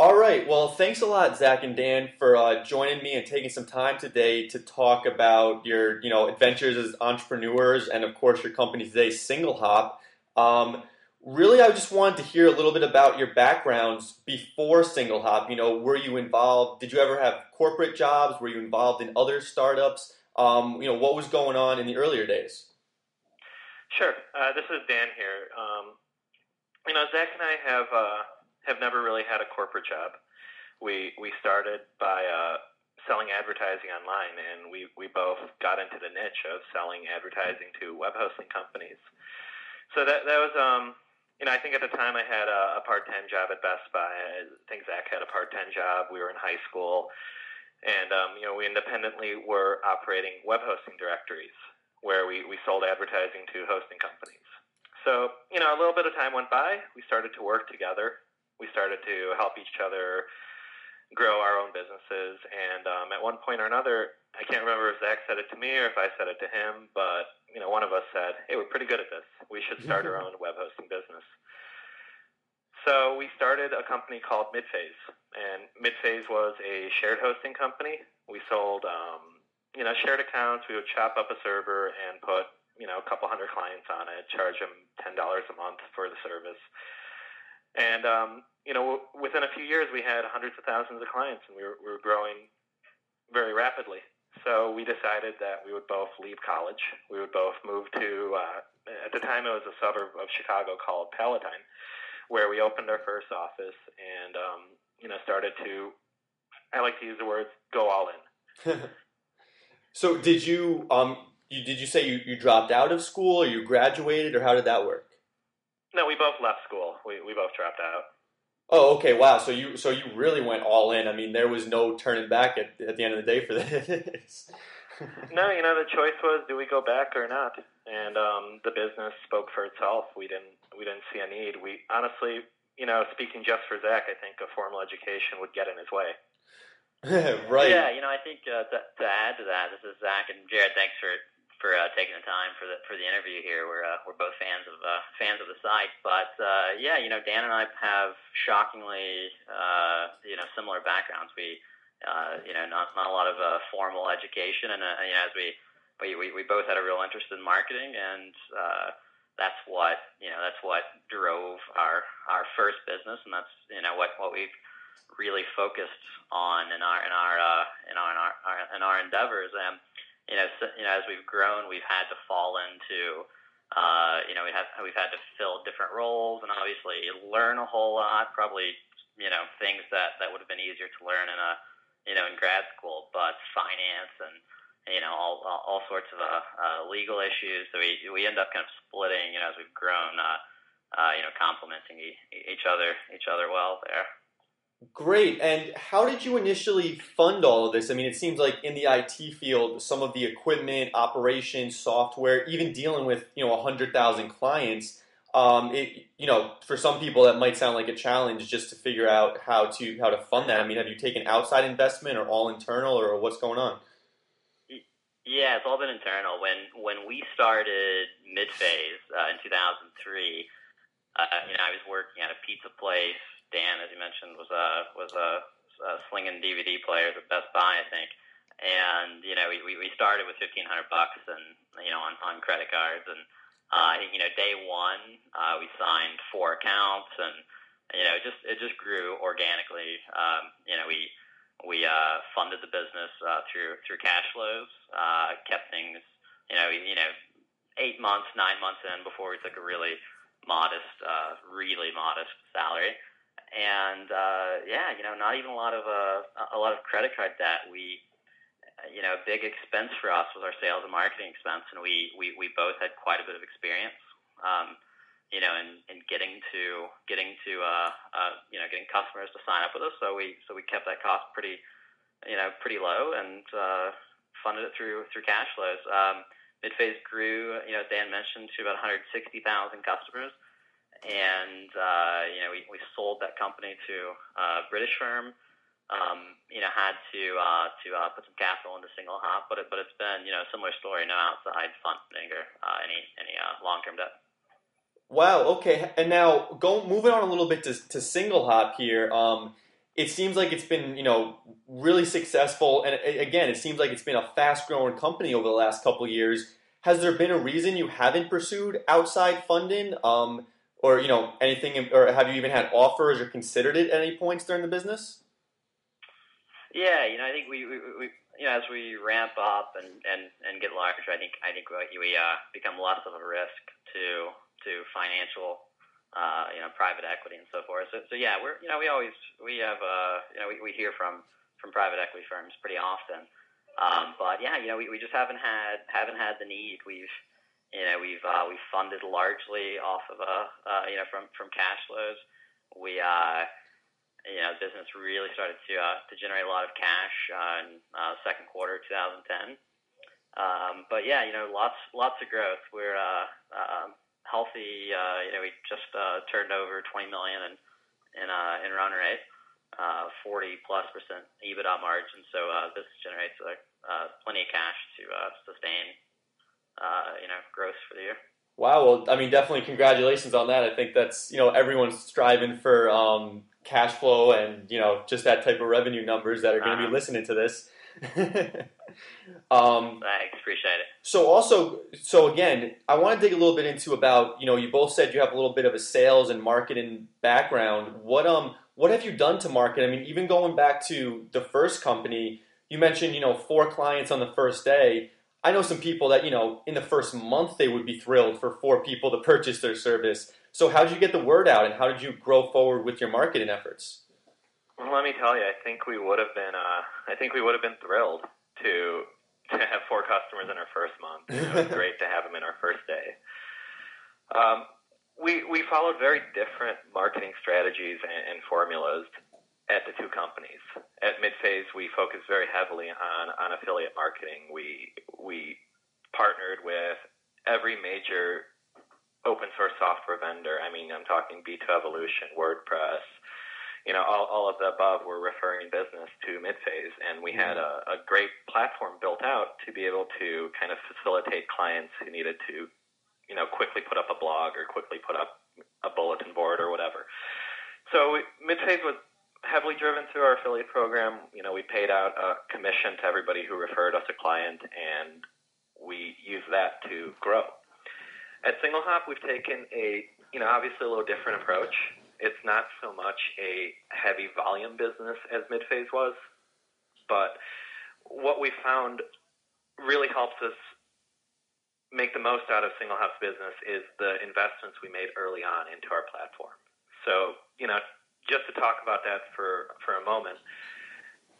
All right. Well, thanks a lot, Zak and Dan, for uh, joining me and taking some time today to talk about your, you know, adventures as entrepreneurs and, of course, your company today, SingleHop. Um, really, I just wanted to hear a little bit about your backgrounds before SingleHop. You know, were you involved? Did you ever have corporate jobs? Were you involved in other startups? Um, you know, what was going on in the earlier days? Sure. Uh, this is Dan here. Um, you know, Zak and I have. Uh, have never really had a corporate job. We we started by uh, selling advertising online, and we we both got into the niche of selling advertising to web hosting companies. So that that was um you know I think at the time I had a, a part time job at Best Buy. I think Zak had a part time job. We were in high school, and um, you know we independently were operating web hosting directories where we we sold advertising to hosting companies. So you know a little bit of time went by. We started to work together we started to help each other grow our own businesses. And um, at one point or another, I can't remember if Zak said it to me or if I said it to him, but you know, one of us said, "Hey, we're pretty good at this. We should start our own web hosting business." So we started a company called Midphase, and Midphase was a shared hosting company. We sold, um, you know, shared accounts. We would chop up a server and put, you know, a couple hundred clients on it, charge them ten dollars a month for the service. And um, you know, within a few years, we had hundreds of thousands of clients, and we were, we were growing very rapidly. So we decided that we would both leave college. We would both move to, uh, at the time, it was a suburb of Chicago called Palatine, where we opened our first office and, um, you know, started to, I like to use the words, go all in. so did you, um, you, did you say you, you dropped out of school or you graduated or how did that work? No, we both left school. We, we both dropped out. Oh, okay. Wow. So you so you really went all in. I mean, there was no turning back at, at the end of the day for this. no, you know, the choice was do we go back or not, and um, the business spoke for itself. We didn't we didn't see a need. We honestly, you know, speaking just for Zak, I think a formal education would get in his way. right. Yeah, you know, I think uh, to, to add to that, this is Zak and Jared. Thanks for for uh, taking the time for the for the interview here. We're uh, we're both fans of uh, fans of the site, but uh, yeah, you know, Dan and I have shockingly uh, you know similar backgrounds. We uh, you know not not a lot of uh, formal education, and uh, you know as we we, we both had a real interest in marketing, and uh, that's what you know that's what drove our our first business, and that's you know what what we've really focused on in our in our uh, in our in our, our in our endeavors. And you know, so, you know, as we've grown, we've had to fall into, uh, you know, we have we've had to fill different roles and obviously learn a whole lot. Probably, you know, things that that would have been easier to learn in a, you know, in grad school, but finance and you know all all, sorts of uh, uh, legal issues. So we we end up kind of splitting, you know, as we've grown, uh, uh, you know, complementing each other each other well there. Great. And how did you initially fund all of this? I mean, it seems like in the IT field, some of the equipment, operations, software, even dealing with you know hundred thousand clients, um, it you know for some people that might sound like a challenge just to figure out how to how to fund that. I mean, have you taken outside investment or all internal or what's going on? Yeah, it's all been internal. When when we started Midphase uh, in 2003, uh, you know, I was working at a pizza place Dan, as you mentioned, was a was a, a slinging DVD player at Best Buy, I think. And you know, we we started with fifteen hundred bucks, and you know, on on credit cards, and uh, you know, day one, uh, we signed four accounts, and you know, it just it just grew organically. Um, you know, we we uh, funded the business uh, through through cash flows, uh, kept things, you know, you know, eight months, nine months in before we took a really modest, uh, really modest salary and uh, yeah, you know, not even a lot of uh, a lot of credit card debt. We, you know, a big expense for us was our sales and marketing expense, and we we, we both had quite a bit of experience, um, you know, in, in getting to getting to uh, uh, you know getting customers to sign up with us. So we so we kept that cost pretty, you know, pretty low and uh, funded it through through cash flows. Um, Midphase grew, you know, Dan mentioned, to about 160,000 customers and uh, you know we, we sold that company to a British firm. Um, you know, had to uh, to uh, put some capital into SingleHop, but it, but it's been you know a similar story. No outside funding or uh, any any uh, long term debt. Wow. Okay. And now go moving on a little bit to, to SingleHop here. Um, it seems like it's been you know really successful, and again, it seems like it's been a fast growing company over the last couple years. Has there been a reason you haven't pursued outside funding, um, or you know anything, or have you even had offers or considered it at any points during the business? Yeah, you know, I think we, we, we you know, as we ramp up and, and, and get larger, I think I think we, uh, become less of a risk to to financial uh, you know, private equity and so forth. So, so yeah, we're, you know, we always, we have, uh, you know, we, we hear from, from private equity firms pretty often. Um, but yeah, you know, we, we just haven't had, haven't had the need. We've, you know, we've, uh, we've funded largely off of, uh, uh, you know, from, from cash flows. We, uh, you know, the business really started to, uh, to generate a lot of cash, uh, in, uh, second quarter 2010. Um, but yeah, you know, lots, lots of growth. We're, uh, um, healthy. Uh, you know, we just uh, turned over 20 million in in, uh, in run rate, uh, 40 plus percent EBITDA margin. So uh, this generates uh, uh, plenty of cash to uh, sustain uh, you know growth for the year. Wow. Well, I mean, definitely congratulations on that. I think that's you know everyone's striving for um, cash flow and you know just that type of revenue numbers that are going to uh-huh. be listening to this. um, Thanks, appreciate it. So also, so again, I want to dig a little bit into about you know you both said you have a little bit of a sales and marketing background. What um what have you done to market? I mean, even going back to the first company, you mentioned you know four clients on the first day. I know some people that you know in the first month they would be thrilled for four people to purchase their service. So how did you get the word out, and how did you grow forward with your marketing efforts? Well, let me tell you, I think we would have been, uh, I think we would have been thrilled to to have four customers in our first month. It was great to have them in our first day. Um, we we followed very different marketing strategies and, and formulas at the two companies. At Midphase, we focused very heavily on on affiliate marketing. We we partnered with every major open source software vendor. I mean, I'm talking b2evolution, WordPress, you know, all, all of the above were referring business to Midphase, and we had a, a great platform built out to be able to kind of facilitate clients who needed to, you know, quickly put up a blog or quickly put up a bulletin board or whatever. So Midphase was heavily driven through our affiliate program. You know, we paid out a commission to everybody who referred us a client, and we used that to grow. At SingleHop, we've taken a, you know, obviously a little different approach it's not so much a heavy volume business as Midphase was, but what we found really helps us make the most out of SingleHop's business is the investments we made early on into our platform. So, you know, just to talk about that for, for a moment,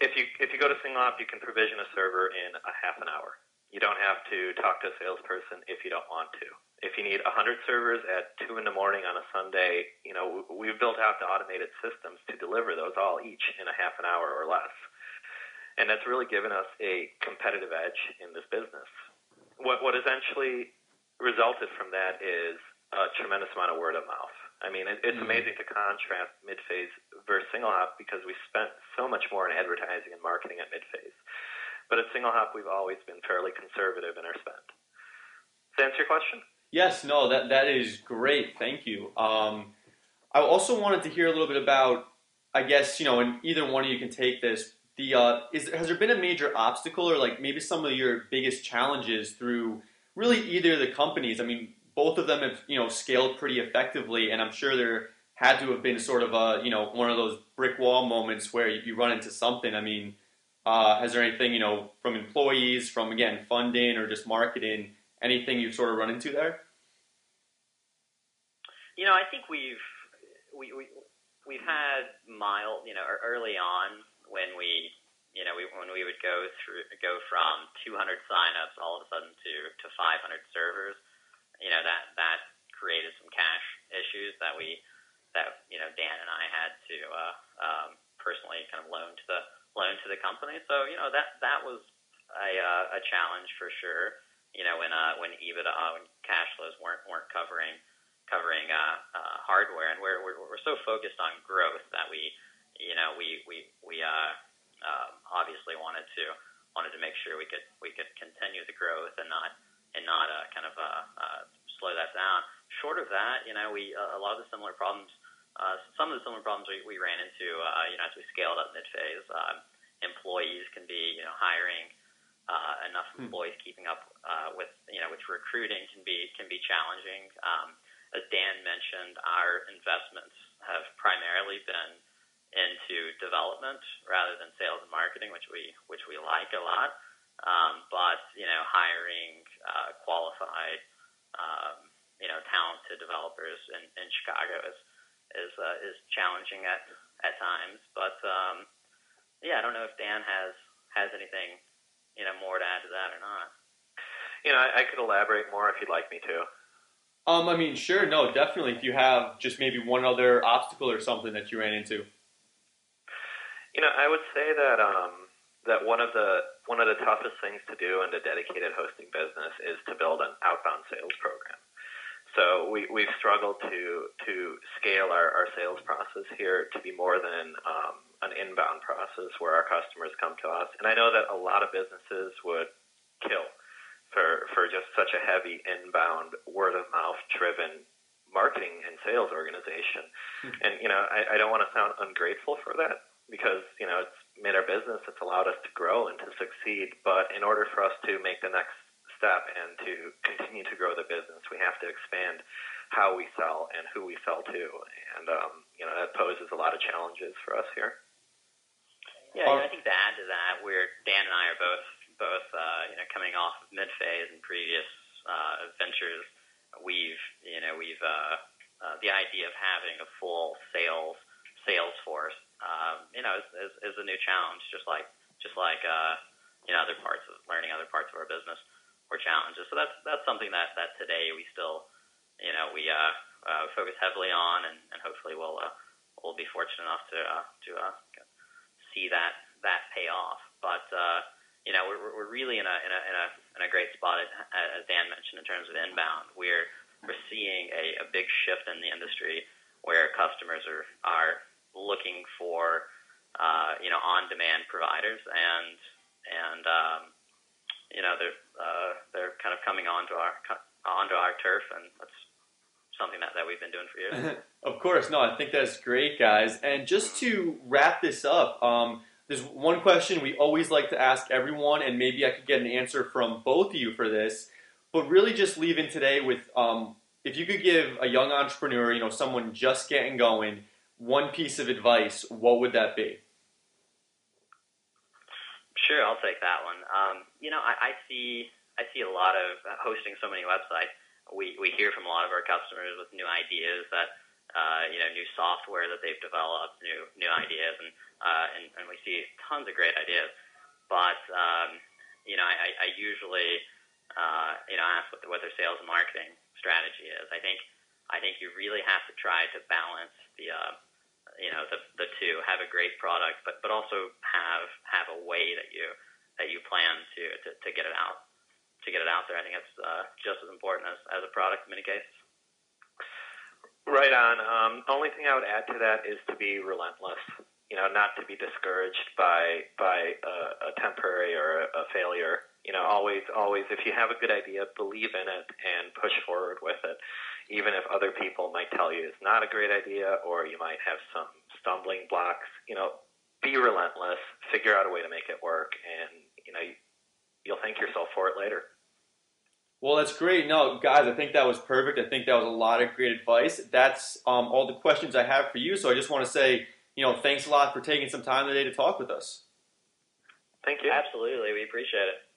if you if you go to SingleHop, you can provision a server in a half an hour. You don't have to talk to a salesperson if you don't want to. If you need 100 servers at 2 in the morning on a Sunday, you know, we've built out the automated systems to deliver those all each in a half an hour or less. And that's really given us a competitive edge in this business. What, what essentially resulted from that is a tremendous amount of word of mouth. I mean, it, it's mm-hmm. amazing to contrast Midphase versus SingleHop because we spent so much more in advertising and marketing at Midphase. But at SingleHop, we've always been fairly conservative in our spend. Does that answer your question? Yes, no, that that is great. Thank you. Um, I also wanted to hear a little bit about, I guess you know, and either one of you can take this. The uh, is has there been a major obstacle or like maybe some of your biggest challenges through really either of the companies? I mean, both of them have you know scaled pretty effectively, and I'm sure there had to have been sort of a you know one of those brick wall moments where you run into something. I mean, uh, has there anything you know from employees, from again funding or just marketing? anything you've sort of run into there? You know, I think we've we, we we've had mild, you know, early on when we, you know, we, when we would go through go from 200 signups all of a sudden to to 500 servers, you know, that that created some cash issues that we that you know Dan and I had to uh, um, personally kind of loan to the loan to the company. So you know that that was a uh, a challenge for sure you know, when uh, when EBITDA, uh, when cash flows weren't weren't covering covering uh, uh, hardware, and we're, we're we're so focused on growth that we, you know, we we we uh, um, obviously wanted to wanted to make sure we could we could continue the growth and not and not uh, kind of uh, uh, slow that down. Short of that, you know, we uh, a lot of the similar problems uh, some of the similar problems we, we ran into, uh, you know, as we scaled up Midphase. Uh, employees can be, you know, hiring uh, enough hmm. employees, hmm. keeping up uh, with, you know, which recruiting can be can be challenging. Um, as Dan mentioned, our investments have primarily been into development rather than sales and marketing, which we which we like a lot. Um, but you know, hiring uh, qualified um, you know talented developers in, in Chicago is is uh, is challenging at at times. But um, yeah, I don't know if Dan has has anything you know more to add to that or not. You know, I, I could elaborate more if you'd like me to. Um, I mean, sure, no, definitely. If you have just maybe one other obstacle or something that you ran into. You know, I would say that um, that one of the one of the toughest things to do in a dedicated hosting business is to build an outbound sales program. So we, we've struggled to to scale our, our sales process here to be more than um, an inbound process where our customers come to us. And I know that a lot of businesses would kill for for just such a heavy inbound word of mouth driven marketing and sales organization. Mm-hmm. And you know, I, I don't want to sound ungrateful for that because you know it's made our business, it's allowed us to grow and to succeed. But in order for us to make the next step and to continue to grow the business, we have to expand how we sell and who we sell to, and um, you know that poses a lot of challenges for us here. Yeah, I think to add to that, we're Dan and I are both both uh, you know coming off of Midphase and previous uh, ventures, we've you know we've uh, uh, the idea of having a full sales sales force um, you know, is, is, is a new challenge, just like just like uh, you know other parts of learning other parts of our business were challenges. So that's that's something that that today we still you know we uh, uh, focus heavily on, and, and hopefully we'll uh, we'll be fortunate enough to uh, to uh, see that that pay off. But uh, you know we're we're really in a in a in a, in a great spot as Dan mentioned in terms of inbound. We're we're seeing a, a big shift in the industry where customers are are looking for uh, you know on-demand providers, and and um, you know they're uh, they're kind of coming onto our onto our turf, and that's something that, that we've been doing for years. of course, no, I think that's great, guys. And just to wrap this up, um, there's one question we always like to ask everyone, and maybe I could get an answer from both of you for this. But really, just leaving today with um, if you could give a young entrepreneur, you know, someone just getting going, one piece of advice, what would that be? Sure, I'll take that one. Um, you know, I, I see I see a lot of uh, hosting so many websites. We we hear from a lot of our customers with new ideas that uh, you know new software that they've developed, new new ideas, and uh, and, and we see tons of great ideas. But um, you know, I, I usually uh, you know ask what, the, what their sales and marketing strategy is. I think I think you really have to try to balance the uh, you know the the two have a great product, but but also have have a way that you that you plan to to, to get it out to get it out there. I think that's uh, just as important as as a product in many cases. Right on. Um, only thing I would add to that is to be relentless. You know, not to be discouraged by by a, a temporary or a, a failure. You know, always, always, if you have a good idea, believe in it and push forward with it even if other people might tell you it's not a great idea or you might have some stumbling blocks, you know, be relentless, figure out a way to make it work, and you know, you'll thank yourself for it later. Well, that's great. No, guys, I think that was perfect. I think that was a lot of great advice. That's um, all the questions I have for you. So I just want to say, you know, thanks a lot for taking some time today to talk with us. Thank you. Absolutely, we appreciate it.